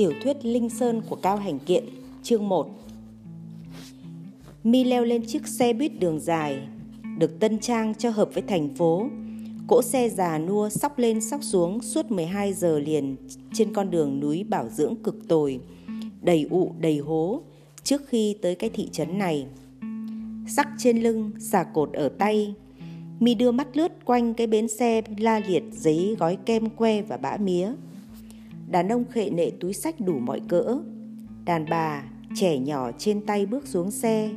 Tiểu thuyết Linh Sơn của Cao Hành Kiện, chương 1 Mi leo lên chiếc xe buýt đường dài, được tân trang cho hợp với thành phố. Cỗ xe già nua sóc lên sóc xuống suốt 12 giờ liền trên con đường núi bảo dưỡng cực tồi, đầy ụ đầy hố trước khi tới cái thị trấn này. Sắc trên lưng, xà cột ở tay, Mi đưa mắt lướt quanh cái bến xe la liệt giấy gói kem que và bã mía. Đàn ông khệ nệ túi sách đủ mọi cỡ. Đàn bà, trẻ nhỏ trên tay bước xuống xe,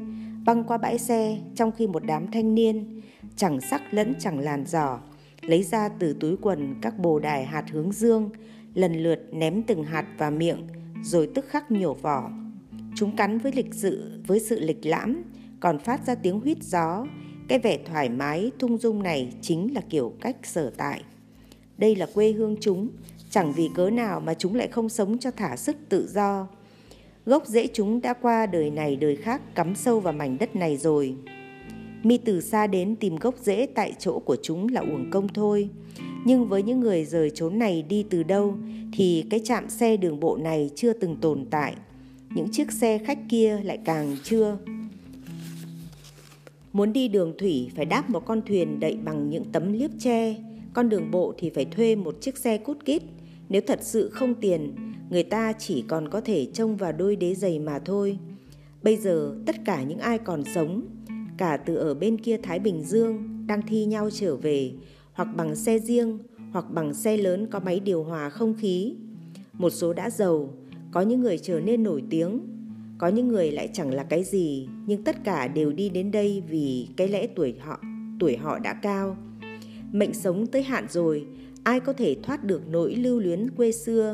băng qua bãi xe trong khi một đám thanh niên, chẳng sắc lẫn chẳng làn giỏ, lấy ra từ túi quần các bồ đài hạt hướng dương, lần lượt ném từng hạt vào miệng, rồi tức khắc nhổ vỏ. Chúng cắn với lịch sự, với sự lịch lãm, còn phát ra tiếng huýt gió, cái vẻ thoải mái, thung dung này chính là kiểu cách sở tại. Đây là quê hương chúng, chẳng vì cớ nào mà chúng lại không sống cho thả sức tự do. Gốc rễ chúng đã qua đời này đời khác cắm sâu vào mảnh đất này rồi. Mi từ xa đến tìm gốc rễ tại chỗ của chúng là uổng công thôi. Nhưng với những người rời chốn này đi từ đâu thì cái trạm xe đường bộ này chưa từng tồn tại. Những chiếc xe khách kia lại càng chưa. Muốn đi đường thủy phải đáp một con thuyền đậy bằng những tấm liếp tre, con đường bộ thì phải thuê một chiếc xe cút kít. Nếu thật sự không tiền, người ta chỉ còn có thể trông vào đôi đế giày mà thôi. Bây giờ tất cả những ai còn sống, cả từ ở bên kia Thái Bình Dương đang thi nhau trở về, hoặc bằng xe riêng, hoặc bằng xe lớn có máy điều hòa không khí. Một số đã giàu, có những người trở nên nổi tiếng, có những người lại chẳng là cái gì, nhưng tất cả đều đi đến đây vì cái lẽ tuổi họ, tuổi họ đã cao. Mệnh sống tới hạn rồi, ai có thể thoát được nỗi lưu luyến quê xưa.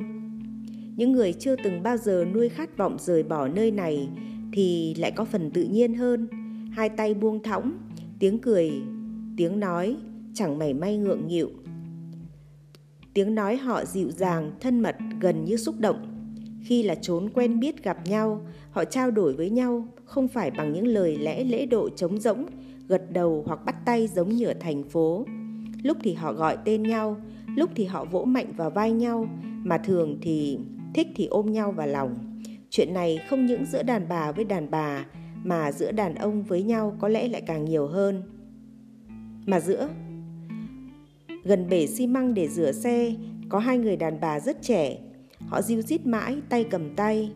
Những người chưa từng bao giờ nuôi khát vọng rời bỏ nơi này thì lại có phần tự nhiên hơn, hai tay buông thõng, tiếng cười, tiếng nói chẳng mảy may ngượng nghịu. Tiếng nói họ dịu dàng, thân mật, gần như xúc động. Khi là chốn quen biết gặp nhau, họ trao đổi với nhau không phải bằng những lời lẽ lễ độ trống rỗng, gật đầu hoặc bắt tay giống như ở thành phố. Lúc thì họ gọi tên nhau, lúc thì họ vỗ mạnh vào vai nhau, mà thường thì thích thì ôm nhau vào lòng. Chuyện này không những giữa đàn bà với đàn bà, mà giữa đàn ông với nhau có lẽ lại càng nhiều hơn. Mà giữa gần bể xi măng để rửa xe, có hai người đàn bà rất trẻ. Họ diêu rít mãi, tay cầm tay.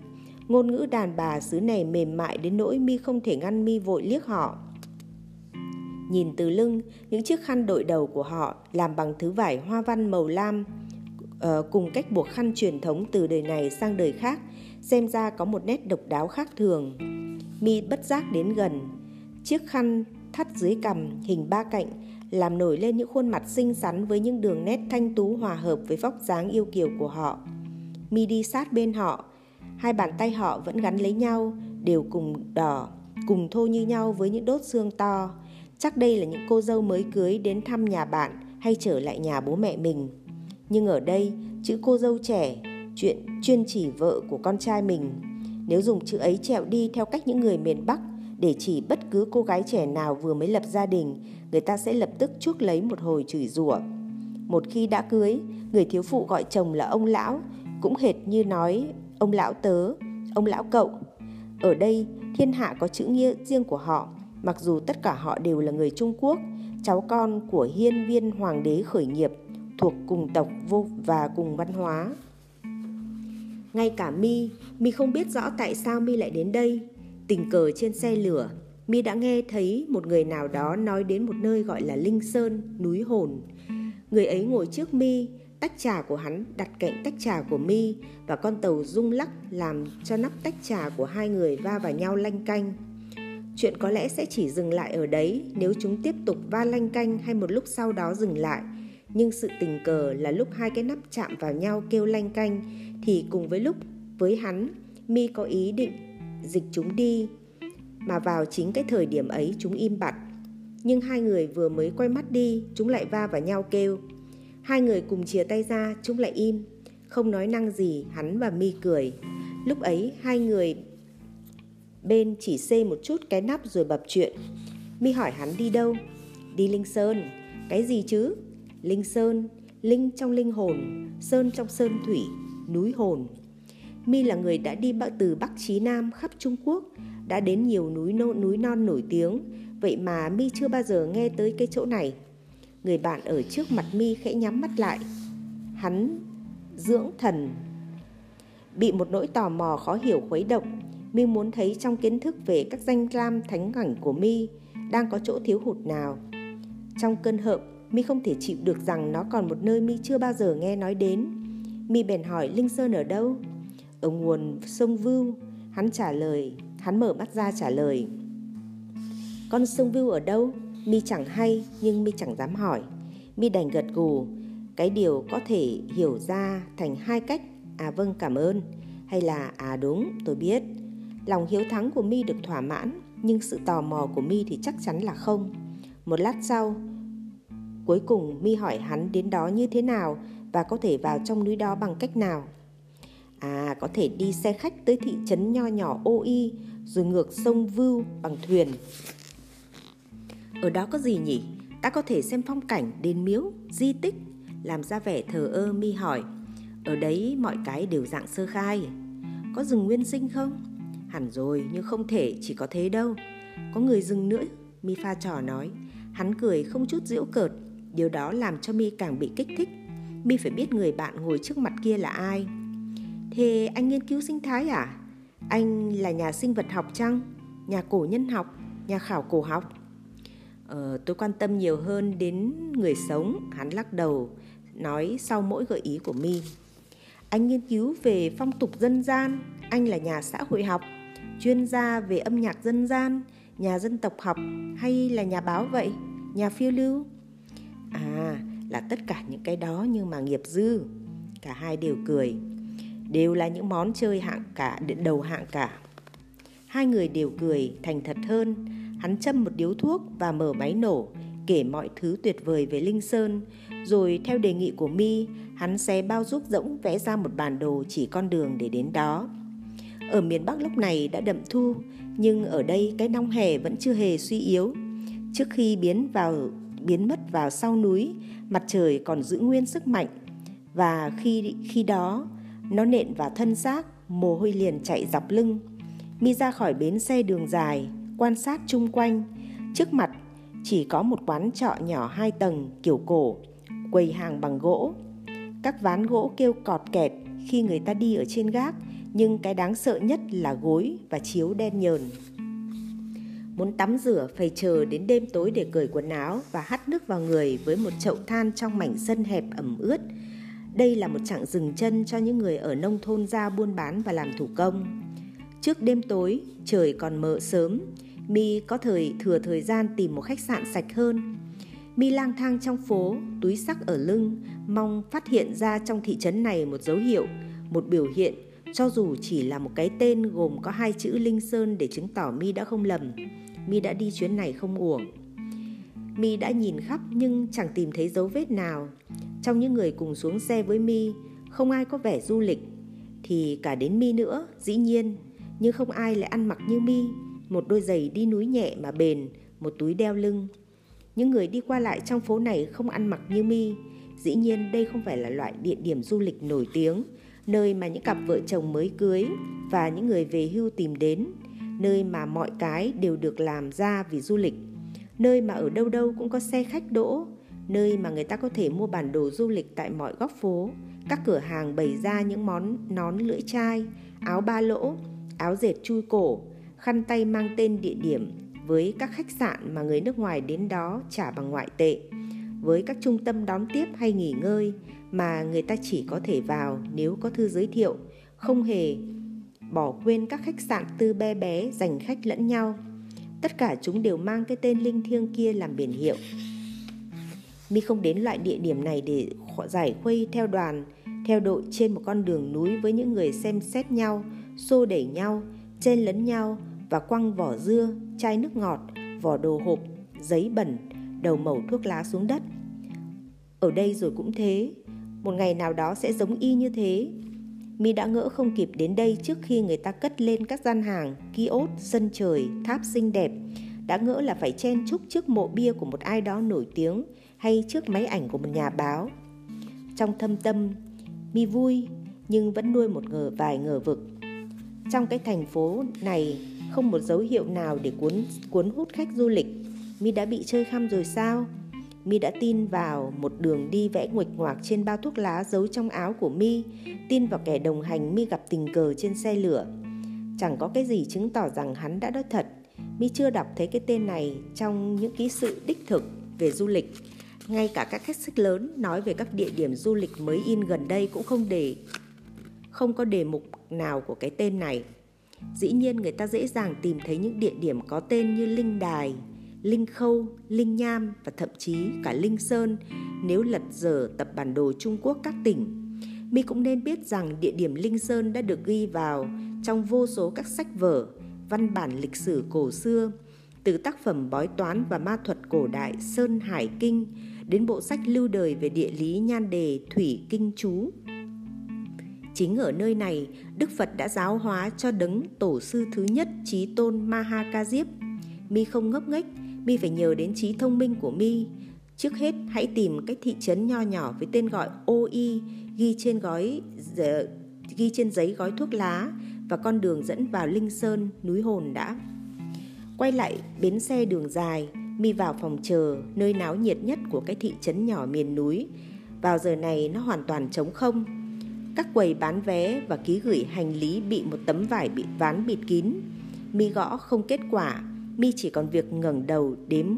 Ngôn ngữ đàn bà xứ này mềm mại đến nỗi mi không thể ngăn mi vội liếc họ. Nhìn từ lưng, những chiếc khăn đội đầu của họ làm bằng thứ vải hoa văn màu lam ờ, cùng cách buộc khăn truyền thống từ đời này sang đời khác, xem ra có một nét độc đáo khác thường. Mi bất giác đến gần, chiếc khăn thắt dưới cằm hình ba cạnh làm nổi lên những khuôn mặt xinh xắn với những đường nét thanh tú hòa hợp với vóc dáng yêu kiều của họ. Mi đi sát bên họ, hai bàn tay họ vẫn gắn lấy nhau, đều cùng đỏ, cùng thô như nhau với những đốt xương to. Chắc đây là những cô dâu mới cưới đến thăm nhà bạn hay trở lại nhà bố mẹ mình. Nhưng ở đây, chữ cô dâu trẻ, chuyện chuyên chỉ vợ của con trai mình. Nếu dùng chữ ấy trẹo đi theo cách những người miền Bắc để chỉ bất cứ cô gái trẻ nào vừa mới lập gia đình, người ta sẽ lập tức chuốc lấy một hồi chửi rủa. Một khi đã cưới, người thiếu phụ gọi chồng là ông lão, cũng hệt như nói ông lão tớ, ông lão cậu. Ở đây, thiên hạ có chữ nghĩa riêng của họ, mặc dù tất cả họ đều là người Trung Quốc, cháu con của hiên viên hoàng đế khởi nghiệp, thuộc cùng tộc vô và cùng văn hóa. Ngay cả Mi, Mi không biết rõ tại sao Mi lại đến đây. Tình cờ trên xe lửa, Mi đã nghe thấy một người nào đó nói đến một nơi gọi là Linh Sơn, núi hồn. Người ấy ngồi trước Mi, tách trà của hắn đặt cạnh tách trà của Mi và con tàu rung lắc làm cho nắp tách trà của hai người va vào nhau lanh canh. Chuyện có lẽ sẽ chỉ dừng lại ở đấy nếu chúng tiếp tục va lanh canh hay một lúc sau đó dừng lại. Nhưng sự tình cờ là lúc hai cái nắp chạm vào nhau kêu lanh canh thì cùng với lúc với hắn, Mi có ý định dịch chúng đi. Mà vào chính cái thời điểm ấy chúng im bặt. Nhưng hai người vừa mới quay mắt đi, chúng lại va vào nhau kêu. Hai người cùng chia tay ra, chúng lại im. Không nói năng gì, hắn và Mi cười. Lúc ấy hai người bên chỉ xê một chút cái nắp rồi bập chuyện. Mi hỏi hắn đi đâu? Đi Linh Sơn. Cái gì chứ? Linh Sơn, linh trong linh hồn, sơn trong sơn thủy, núi hồn. Mi là người đã đi từ Bắc chí Nam khắp Trung Quốc, đã đến nhiều núi non, núi non nổi tiếng, vậy mà Mi chưa bao giờ nghe tới cái chỗ này. Người bạn ở trước mặt Mi khẽ nhắm mắt lại. Hắn dưỡng thần bị một nỗi tò mò khó hiểu khuấy động mi muốn thấy trong kiến thức về các danh lam thánh cảnh của mi đang có chỗ thiếu hụt nào. Trong cơn hợm, mi không thể chịu được rằng nó còn một nơi mi chưa bao giờ nghe nói đến. Mi bèn hỏi linh sơn ở đâu? Ở nguồn sông vưu. Hắn trả lời, hắn mở mắt ra trả lời. Con sông vưu ở đâu? Mi chẳng hay, nhưng mi chẳng dám hỏi. Mi đành gật gù. Cái điều có thể hiểu ra thành hai cách. À vâng cảm ơn. Hay là à đúng, tôi biết lòng hiếu thắng của mi được thỏa mãn, nhưng sự tò mò của mi thì chắc chắn là không. Một lát sau, cuối cùng mi hỏi hắn đến đó như thế nào và có thể vào trong núi đó bằng cách nào. À có thể đi xe khách tới thị trấn nho nhỏ ô y rồi ngược sông vưu bằng thuyền. Ở đó có gì nhỉ? Ta có thể xem phong cảnh đền miếu, di tích, làm ra vẻ thờ ơ mi hỏi. Ở đấy mọi cái đều dạng sơ khai. Có rừng nguyên sinh không? Hẳn rồi nhưng không thể chỉ có thế đâu. Có người dừng nữa mi pha trò nói. Hắn cười không chút giễu cợt điều đó làm cho mi càng bị kích thích. Mi phải biết người bạn ngồi trước mặt kia là ai. Thế anh nghiên cứu sinh thái à? Anh là nhà sinh vật học chăng? Nhà cổ nhân học nhà khảo cổ học. Ờ, tôi quan tâm nhiều hơn đến người sống hắn lắc đầu nói sau mỗi gợi ý của mi. Anh nghiên cứu về phong tục dân gian anh là nhà xã hội học chuyên gia về âm nhạc dân gian, nhà dân tộc học hay là nhà báo vậy? Nhà phiêu lưu? À là tất cả những cái đó nhưng mà nghiệp dư. Cả hai đều cười. Đều là những món chơi hạng cả đầu hạng cả. Hai người đều cười thành thật hơn. Hắn châm một điếu thuốc và mở máy nổ, kể mọi thứ tuyệt vời về linh sơn. Rồi theo đề nghị của mi, hắn xé bao giúp rỗng vẽ ra một bản đồ chỉ con đường để đến đó ở miền Bắc lúc này đã đậm thu, nhưng ở đây cái nóng hè vẫn chưa hề suy yếu. Trước khi biến vào biến mất vào sau núi, mặt trời còn giữ nguyên sức mạnh và khi khi đó nó nện vào thân xác, mồ hôi liền chạy dọc lưng. Mi ra khỏi bến xe đường dài, quan sát chung quanh, trước mặt chỉ có một quán trọ nhỏ hai tầng kiểu cổ, quầy hàng bằng gỗ. Các ván gỗ kêu cọt kẹt khi người ta đi ở trên gác nhưng cái đáng sợ nhất là gối và chiếu đen nhờn. Muốn tắm rửa phải chờ đến đêm tối để cởi quần áo và hắt nước vào người với một chậu than trong mảnh sân hẹp ẩm ướt. Đây là một chặng dừng chân cho những người ở nông thôn ra buôn bán và làm thủ công. Trước đêm tối, trời còn mờ sớm, Mi có thời thừa thời gian tìm một khách sạn sạch hơn. Mi lang thang trong phố, túi sắc ở lưng, mong phát hiện ra trong thị trấn này một dấu hiệu, một biểu hiện cho dù chỉ là một cái tên gồm có hai chữ Linh Sơn để chứng tỏ Mi đã không lầm, Mi đã đi chuyến này không uổng. Mi đã nhìn khắp nhưng chẳng tìm thấy dấu vết nào. Trong những người cùng xuống xe với Mi, không ai có vẻ du lịch, thì cả đến Mi nữa, dĩ nhiên, nhưng không ai lại ăn mặc như Mi, một đôi giày đi núi nhẹ mà bền, một túi đeo lưng. Những người đi qua lại trong phố này không ăn mặc như Mi, dĩ nhiên đây không phải là loại địa điểm du lịch nổi tiếng, nơi mà những cặp vợ chồng mới cưới và những người về hưu tìm đến, nơi mà mọi cái đều được làm ra vì du lịch, nơi mà ở đâu đâu cũng có xe khách đỗ, nơi mà người ta có thể mua bản đồ du lịch tại mọi góc phố, các cửa hàng bày ra những món nón lưỡi chai, áo ba lỗ, áo dệt chui cổ, khăn tay mang tên địa điểm với các khách sạn mà người nước ngoài đến đó trả bằng ngoại tệ, với các trung tâm đón tiếp hay nghỉ ngơi, mà người ta chỉ có thể vào nếu có thư giới thiệu, không hề bỏ quên các khách sạn tư bé bé dành khách lẫn nhau. Tất cả chúng đều mang cái tên linh thiêng kia làm biển hiệu. Mi không đến loại địa điểm này để giải khuây theo đoàn, theo đội trên một con đường núi với những người xem xét nhau, xô đẩy nhau, chen lấn nhau và quăng vỏ dưa, chai nước ngọt, vỏ đồ hộp, giấy bẩn, đầu mẩu thuốc lá xuống đất. Ở đây rồi cũng thế, một ngày nào đó sẽ giống y như thế. Mi đã ngỡ không kịp đến đây trước khi người ta cất lên các gian hàng, kiosk, sân trời, tháp xinh đẹp. Đã ngỡ là phải chen chúc trước mộ bia của một ai đó nổi tiếng hay trước máy ảnh của một nhà báo. Trong thâm tâm, Mi vui nhưng vẫn nuôi một ngờ vài ngờ vực. Trong cái thành phố này không một dấu hiệu nào để cuốn cuốn hút khách du lịch. Mi đã bị chơi khăm rồi sao? Mi đã tin vào một đường đi vẽ nguệch ngoạc trên bao thuốc lá giấu trong áo của Mi, tin vào kẻ đồng hành Mi gặp tình cờ trên xe lửa. Chẳng có cái gì chứng tỏ rằng hắn đã nói thật. Mi chưa đọc thấy cái tên này trong những ký sự đích thực về du lịch. Ngay cả các khách sách lớn nói về các địa điểm du lịch mới in gần đây cũng không để không có đề mục nào của cái tên này. Dĩ nhiên người ta dễ dàng tìm thấy những địa điểm có tên như Linh Đài, Linh Khâu, Linh Nham và thậm chí cả Linh Sơn nếu lật dở tập bản đồ Trung Quốc các tỉnh. Mi cũng nên biết rằng địa điểm Linh Sơn đã được ghi vào trong vô số các sách vở, văn bản lịch sử cổ xưa, từ tác phẩm bói toán và ma thuật cổ đại Sơn Hải Kinh đến bộ sách lưu đời về địa lý nhan đề Thủy Kinh Chú. Chính ở nơi này, Đức Phật đã giáo hóa cho đấng tổ sư thứ nhất trí tôn Mahakajip. Mi không ngốc nghếch, Mi phải nhờ đến trí thông minh của Mi. Trước hết, hãy tìm cái thị trấn nho nhỏ với tên gọi OI ghi trên gói ghi trên giấy gói thuốc lá và con đường dẫn vào Linh Sơn, núi Hồn đã. Quay lại bến xe đường dài, Mi vào phòng chờ, nơi náo nhiệt nhất của cái thị trấn nhỏ miền núi. Vào giờ này nó hoàn toàn trống không. Các quầy bán vé và ký gửi hành lý bị một tấm vải bị ván bịt kín. Mi gõ không kết quả, Mi chỉ còn việc ngẩng đầu đếm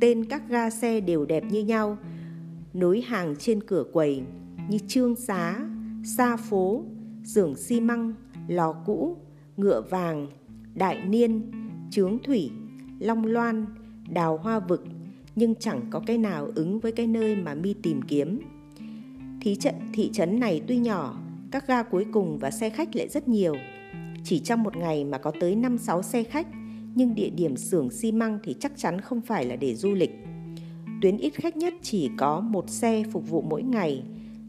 tên các ga xe đều đẹp như nhau, nối hàng trên cửa quầy như Trương Xá, xa Phố, Xưởng xi măng, Lò Cũ, Ngựa Vàng, Đại Niên, Trướng Thủy, Long Loan, Đào Hoa Vực, nhưng chẳng có cái nào ứng với cái nơi mà mi tìm kiếm. Thí trận thị trấn này tuy nhỏ, các ga cuối cùng và xe khách lại rất nhiều. Chỉ trong một ngày mà có tới 5-6 xe khách, nhưng địa điểm xưởng xi măng thì chắc chắn không phải là để du lịch. Tuyến ít khách nhất chỉ có một xe phục vụ mỗi ngày,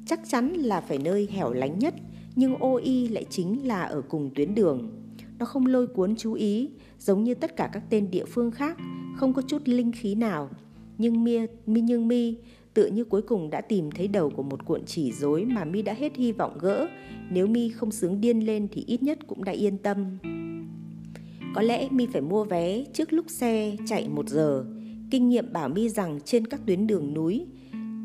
chắc chắn là phải nơi hẻo lánh nhất, nhưng OI lại chính là ở cùng tuyến đường. Nó không lôi cuốn chú ý, giống như tất cả các tên địa phương khác, không có chút linh khí nào. Nhưng mi, mi nhưng mi tự như cuối cùng đã tìm thấy đầu của một cuộn chỉ dối mà mi đã hết hy vọng gỡ. Nếu mi không sướng điên lên thì ít nhất cũng đã yên tâm. Có lẽ mi phải mua vé trước lúc xe chạy một giờ. Kinh nghiệm bảo mi rằng trên các tuyến đường núi,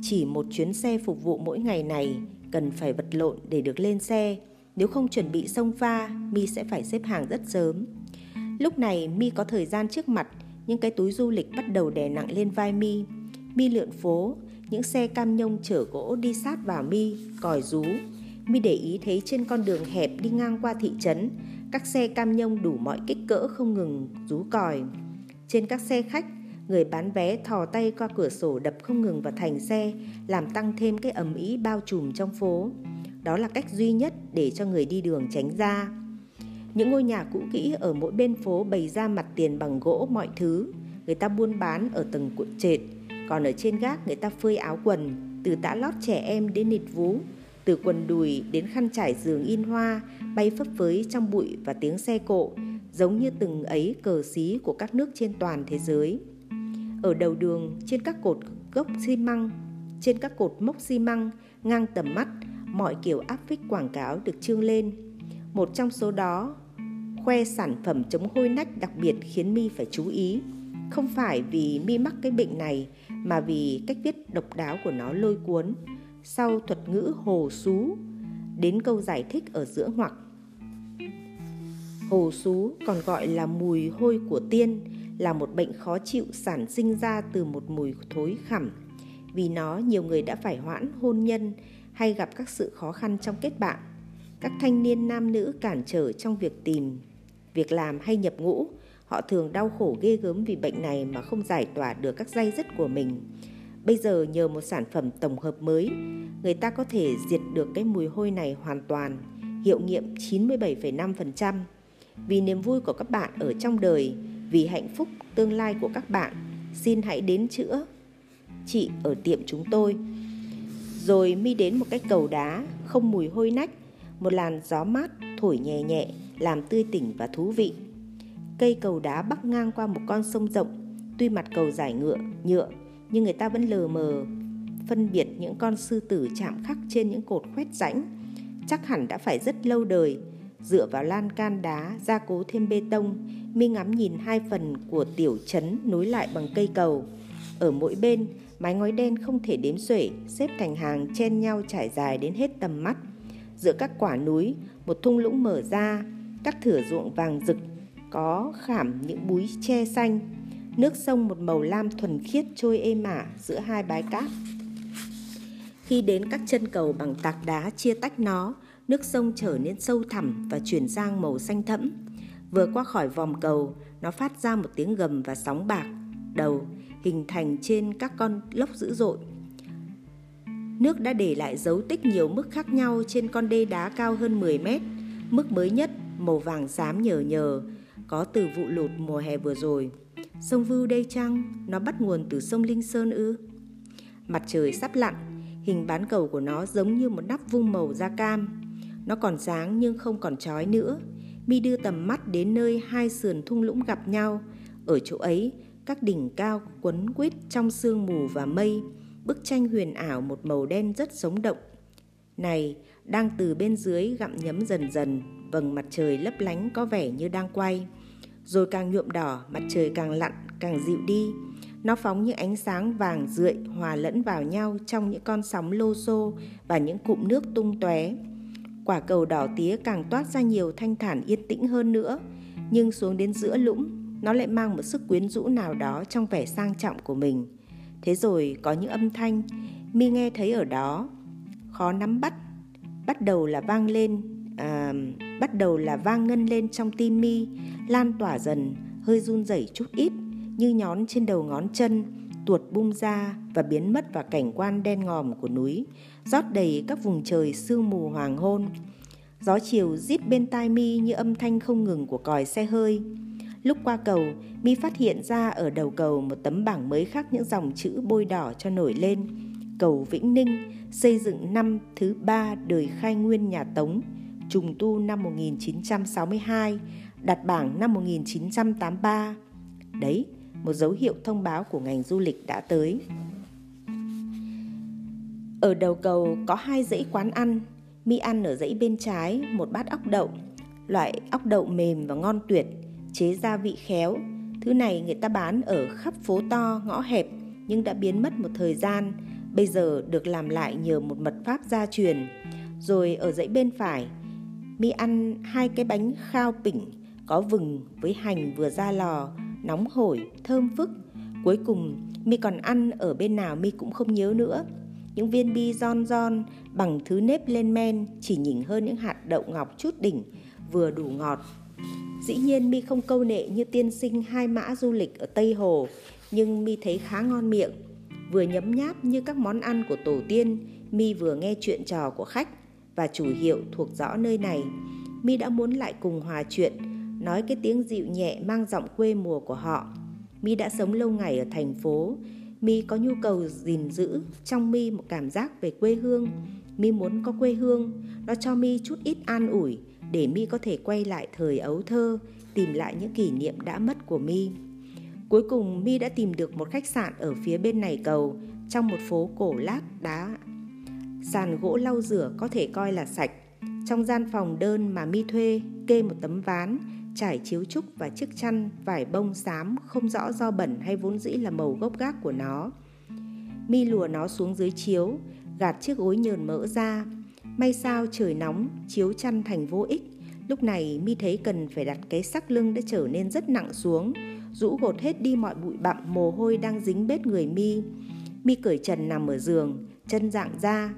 chỉ một chuyến xe phục vụ mỗi ngày này cần phải vật lộn để được lên xe. Nếu không chuẩn bị xông pha, mi sẽ phải xếp hàng rất sớm. Lúc này mi có thời gian trước mặt, những cái túi du lịch bắt đầu đè nặng lên vai mi. Mi lượn phố, những xe cam nhông chở gỗ đi sát vào mi, còi rú. Mi để ý thấy trên con đường hẹp đi ngang qua thị trấn, các xe cam nhông đủ mọi kích cỡ không ngừng rú còi. Trên các xe khách, người bán vé thò tay qua cửa sổ đập không ngừng vào thành xe, làm tăng thêm cái ầm ĩ bao trùm trong phố. Đó là cách duy nhất để cho người đi đường tránh ra. Những ngôi nhà cũ kỹ ở mỗi bên phố bày ra mặt tiền bằng gỗ mọi thứ. Người ta buôn bán ở tầng cuộn trệt, còn ở trên gác người ta phơi áo quần, từ tã lót trẻ em đến nịt vú, từ quần đùi đến khăn trải giường in hoa, bay phấp phới trong bụi và tiếng xe cộ, giống như từng ấy cờ xí của các nước trên toàn thế giới. Ở đầu đường, trên các cột gốc xi măng, trên các cột mốc xi măng, ngang tầm mắt, mọi kiểu áp phích quảng cáo được trương lên. Một trong số đó khoe sản phẩm chống hôi nách đặc biệt khiến mi phải chú ý không phải vì mi mắc cái bệnh này mà vì cách viết độc đáo của nó lôi cuốn sau thuật ngữ hồ xú, đến câu giải thích ở giữa ngoặc. Hồ xú còn gọi là mùi hôi của tiên, là một bệnh khó chịu sản sinh ra từ một mùi thối khẩm. Vì nó, nhiều người đã phải hoãn hôn nhân hay gặp các sự khó khăn trong kết bạn. Các thanh niên nam nữ cản trở trong việc tìm, việc làm hay nhập ngũ, họ thường đau khổ ghê gớm vì bệnh này mà không giải tỏa được các dây dứt của mình bây giờ nhờ một sản phẩm tổng hợp mới người ta có thể diệt được cái mùi hôi này hoàn toàn hiệu nghiệm 97,5% vì niềm vui của các bạn ở trong đời vì hạnh phúc tương lai của các bạn xin hãy đến chữa chị ở tiệm chúng tôi. Rồi mi đến một cái cầu đá không mùi hôi nách một làn gió mát thổi nhẹ nhẹ làm tươi tỉnh và thú vị. Cây cầu đá bắc ngang qua một con sông rộng tuy mặt cầu dài ngựa nhựa nhưng người ta vẫn lờ mờ phân biệt những con sư tử chạm khắc trên những cột khoét rãnh chắc hẳn đã phải rất lâu đời. Dựa vào lan can đá, gia cố thêm bê tông, mi ngắm nhìn hai phần của tiểu trấn nối lại bằng cây cầu. Ở mỗi bên, mái ngói đen không thể đếm xuể, xếp thành hàng chen nhau trải dài đến hết tầm mắt. Giữa các quả núi, một thung lũng mở ra, các thửa ruộng vàng rực, có khảm những búi tre xanh. Nước sông một màu lam thuần khiết trôi êm ả giữa hai bãi cát. Khi đến các chân cầu bằng tạc đá chia tách nó, nước sông trở nên sâu thẳm và chuyển sang màu xanh thẫm. Vừa qua khỏi vòm cầu, nó phát ra một tiếng gầm và sóng bạc, đầu hình thành trên các con lốc dữ dội. Nước đã để lại dấu tích nhiều mức khác nhau trên con đê đá cao hơn 10 mét. Mức mới nhất màu vàng xám nhờ nhờ, có từ vụ lụt mùa hè vừa rồi. Sông Vưu đây chăng? Nó bắt nguồn từ sông Linh Sơn ư? Mặt trời sắp lặn, hình bán cầu của nó giống như một nắp vung màu da cam. Nó còn sáng nhưng không còn trói nữa. Mi đưa tầm mắt đến nơi hai sườn thung lũng gặp nhau. Ở chỗ ấy, các đỉnh cao quấn quýt trong sương mù và mây, bức tranh huyền ảo một màu đen rất sống động. Này, đang từ bên dưới gặm nhấm dần dần, vầng mặt trời lấp lánh có vẻ như đang quay. Rồi càng nhuộm đỏ, mặt trời càng lặn, càng dịu đi. Nó phóng những ánh sáng vàng rượi hòa lẫn vào nhau trong những con sóng lô xô và những cụm nước tung tóe. Quả cầu đỏ tía càng toát ra nhiều thanh thản yên tĩnh hơn nữa, nhưng xuống đến giữa lũng, nó lại mang một sức quyến rũ nào đó trong vẻ sang trọng của mình. Thế rồi có những âm thanh mi nghe thấy ở đó, khó nắm bắt, bắt đầu là vang lên, à, bắt đầu là vang ngân lên trong tim mi, lan tỏa dần, hơi run rẩy chút ít, như nhón trên đầu ngón chân, tuột bung ra và biến mất vào cảnh quan đen ngòm của núi, rót đầy các vùng trời sương mù hoàng hôn. Gió chiều rít bên tai mi như âm thanh không ngừng của còi xe hơi. Lúc qua cầu, mi phát hiện ra ở đầu cầu một tấm bảng mới khắc những dòng chữ bôi đỏ cho nổi lên. Cầu Vĩnh Ninh, xây dựng năm thứ ba đời khai nguyên nhà Tống, trùng tu năm 1962, đặt bảng năm 1983. Đấy, một dấu hiệu thông báo của ngành du lịch đã tới. Ở đầu cầu có hai dãy quán ăn, mi ăn ở dãy bên trái một bát ốc đậu, loại ốc đậu mềm và ngon tuyệt, chế gia vị khéo. Thứ này người ta bán ở khắp phố to, ngõ hẹp nhưng đã biến mất một thời gian, bây giờ được làm lại nhờ một mật pháp gia truyền. Rồi ở dãy bên phải, mi ăn hai cái bánh khao pỉnh có vừng với hành vừa ra lò, nóng hổi, thơm phức. Cuối cùng, mi còn ăn ở bên nào mi cũng không nhớ nữa. Những viên bi giòn giòn bằng thứ nếp lên men chỉ nhỉnh hơn những hạt đậu ngọc chút đỉnh, vừa đủ ngọt. Dĩ nhiên mi không câu nệ như tiên sinh hai mã du lịch ở Tây Hồ, nhưng mi thấy khá ngon miệng. Vừa nhấm nháp như các món ăn của tổ tiên, mi vừa nghe chuyện trò của khách và chủ hiệu thuộc rõ nơi này. Mi đã muốn lại cùng hòa chuyện, nói cái tiếng dịu nhẹ mang giọng quê mùa của họ. Mi đã sống lâu ngày ở thành phố, Mi có nhu cầu gìn giữ trong Mi một cảm giác về quê hương. Mi muốn có quê hương, nó cho Mi chút ít an ủi để Mi có thể quay lại thời ấu thơ, tìm lại những kỷ niệm đã mất của Mi. Cuối cùng Mi đã tìm được một khách sạn ở phía bên này cầu, trong một phố cổ lát đá. Sàn gỗ lau rửa có thể coi là sạch. Trong gian phòng đơn mà Mi thuê, kê một tấm ván, trải chiếu trúc và chiếc chăn vải bông xám không rõ do bẩn hay vốn dĩ là màu gốc gác của nó. Mi lùa nó xuống dưới chiếu, gạt chiếc gối nhờn mỡ ra. May sao trời nóng, chiếu chăn thành vô ích. Lúc này Mi thấy cần phải đặt cái sắc lưng đã trở nên rất nặng xuống, rũ gột hết đi mọi bụi bặm mồ hôi đang dính bết người Mi. Mi cởi trần nằm ở giường, chân dạng ra.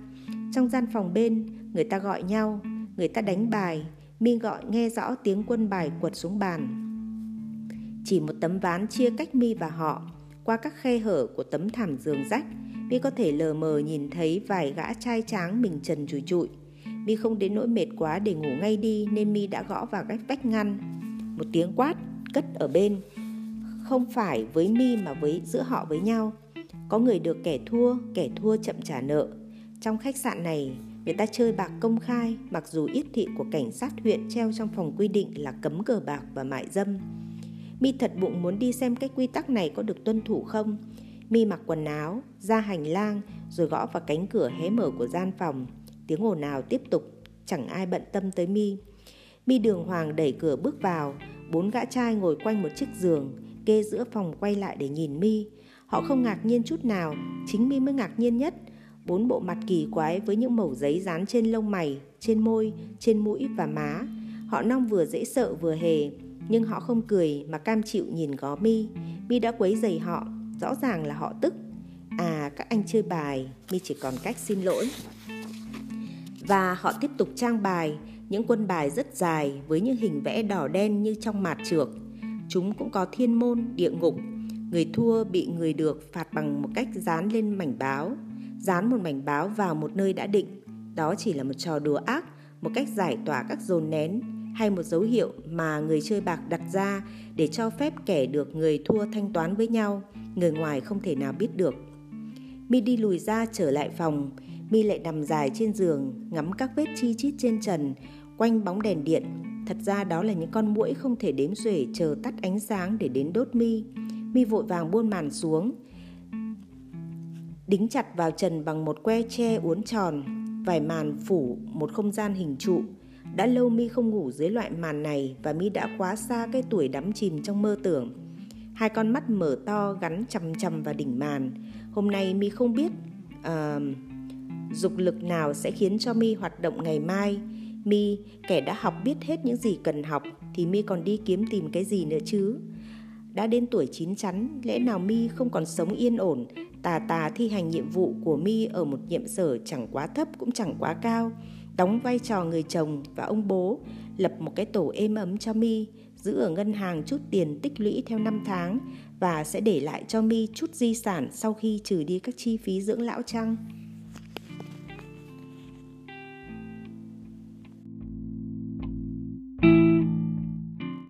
Trong gian phòng bên, người ta gọi nhau, người ta đánh bài, Mi gọi nghe rõ tiếng quân bài quật xuống bàn. Chỉ một tấm ván chia cách Mi và họ. Qua các khe hở của tấm thảm giường rách, Mi có thể lờ mờ nhìn thấy vài gã trai tráng mình trần chùi trụi. Mi không đến nỗi mệt quá để ngủ ngay đi nên Mi đã gõ vào cách vách ngăn. Một tiếng quát cất ở bên. Không phải với Mi mà với giữa họ với nhau. Có người được kẻ thua, kẻ thua chậm trả nợ. Trong khách sạn này, Người ta chơi bạc công khai mặc dù yết thị của cảnh sát huyện treo trong phòng quy định là cấm cờ bạc và mại dâm. Mi thật bụng muốn đi xem cái quy tắc này có được tuân thủ không. Mi mặc quần áo, ra hành lang rồi gõ vào cánh cửa hé mở của gian phòng. Tiếng ồn nào tiếp tục. chẳng ai bận tâm tới mi mi đường hoàng đẩy cửa bước vào bốn gã trai ngồi quanh một chiếc giường kê giữa phòng quay lại để nhìn mi họ không ngạc nhiên chút nào chính mi mới ngạc nhiên nhất bốn bộ mặt kỳ quái với những mẩu giấy dán trên lông mày, trên môi, trên mũi và má. Họ nong vừa dễ sợ vừa hề, nhưng họ không cười mà cam chịu nhìn gó mi. Mi đã quấy giày họ, rõ ràng là họ tức. À các anh chơi bài, mi chỉ còn cách xin lỗi. Và họ tiếp tục trang bài, những quân bài rất dài với những hình vẽ đỏ đen như trong mạt trược. Chúng cũng có thiên môn, địa ngục. Người thua bị người được phạt bằng một cách dán lên mảnh báo dán một mảnh báo vào một nơi đã định. Đó chỉ là một trò đùa ác, một cách giải tỏa các dồn nén hay một dấu hiệu mà người chơi bạc đặt ra để cho phép kẻ được người thua thanh toán với nhau, người ngoài không thể nào biết được. Mi đi lùi ra trở lại phòng, mi lại nằm dài trên giường, ngắm các vết chi chít trên trần, quanh bóng đèn điện. Thật ra đó là những con muỗi không thể đếm xuể chờ tắt ánh sáng để đến đốt mi. Mi vội vàng buôn màn xuống đính chặt vào trần bằng một que tre uốn tròn vài màn phủ một không gian hình trụ. Đã lâu mi không ngủ dưới loại màn này và mi đã quá xa cái tuổi đắm chìm trong mơ tưởng. Hai con mắt mở to gắn chằm chằm vào đỉnh màn. Hôm nay mi không biết uh, dục lực nào sẽ khiến cho mi hoạt động ngày mai. Mi kẻ đã học biết hết những gì cần học thì mi còn đi kiếm tìm cái gì nữa chứ? Đã đến tuổi chín chắn lẽ nào mi không còn sống yên ổn tà tà thi hành nhiệm vụ của mi ở một nhiệm sở chẳng quá thấp cũng chẳng quá cao, đóng vai trò người chồng và ông bố, lập một cái tổ êm ấm cho mi, giữ ở ngân hàng chút tiền tích lũy theo năm tháng và sẽ để lại cho mi chút di sản sau khi trừ đi các chi phí dưỡng lão chăng.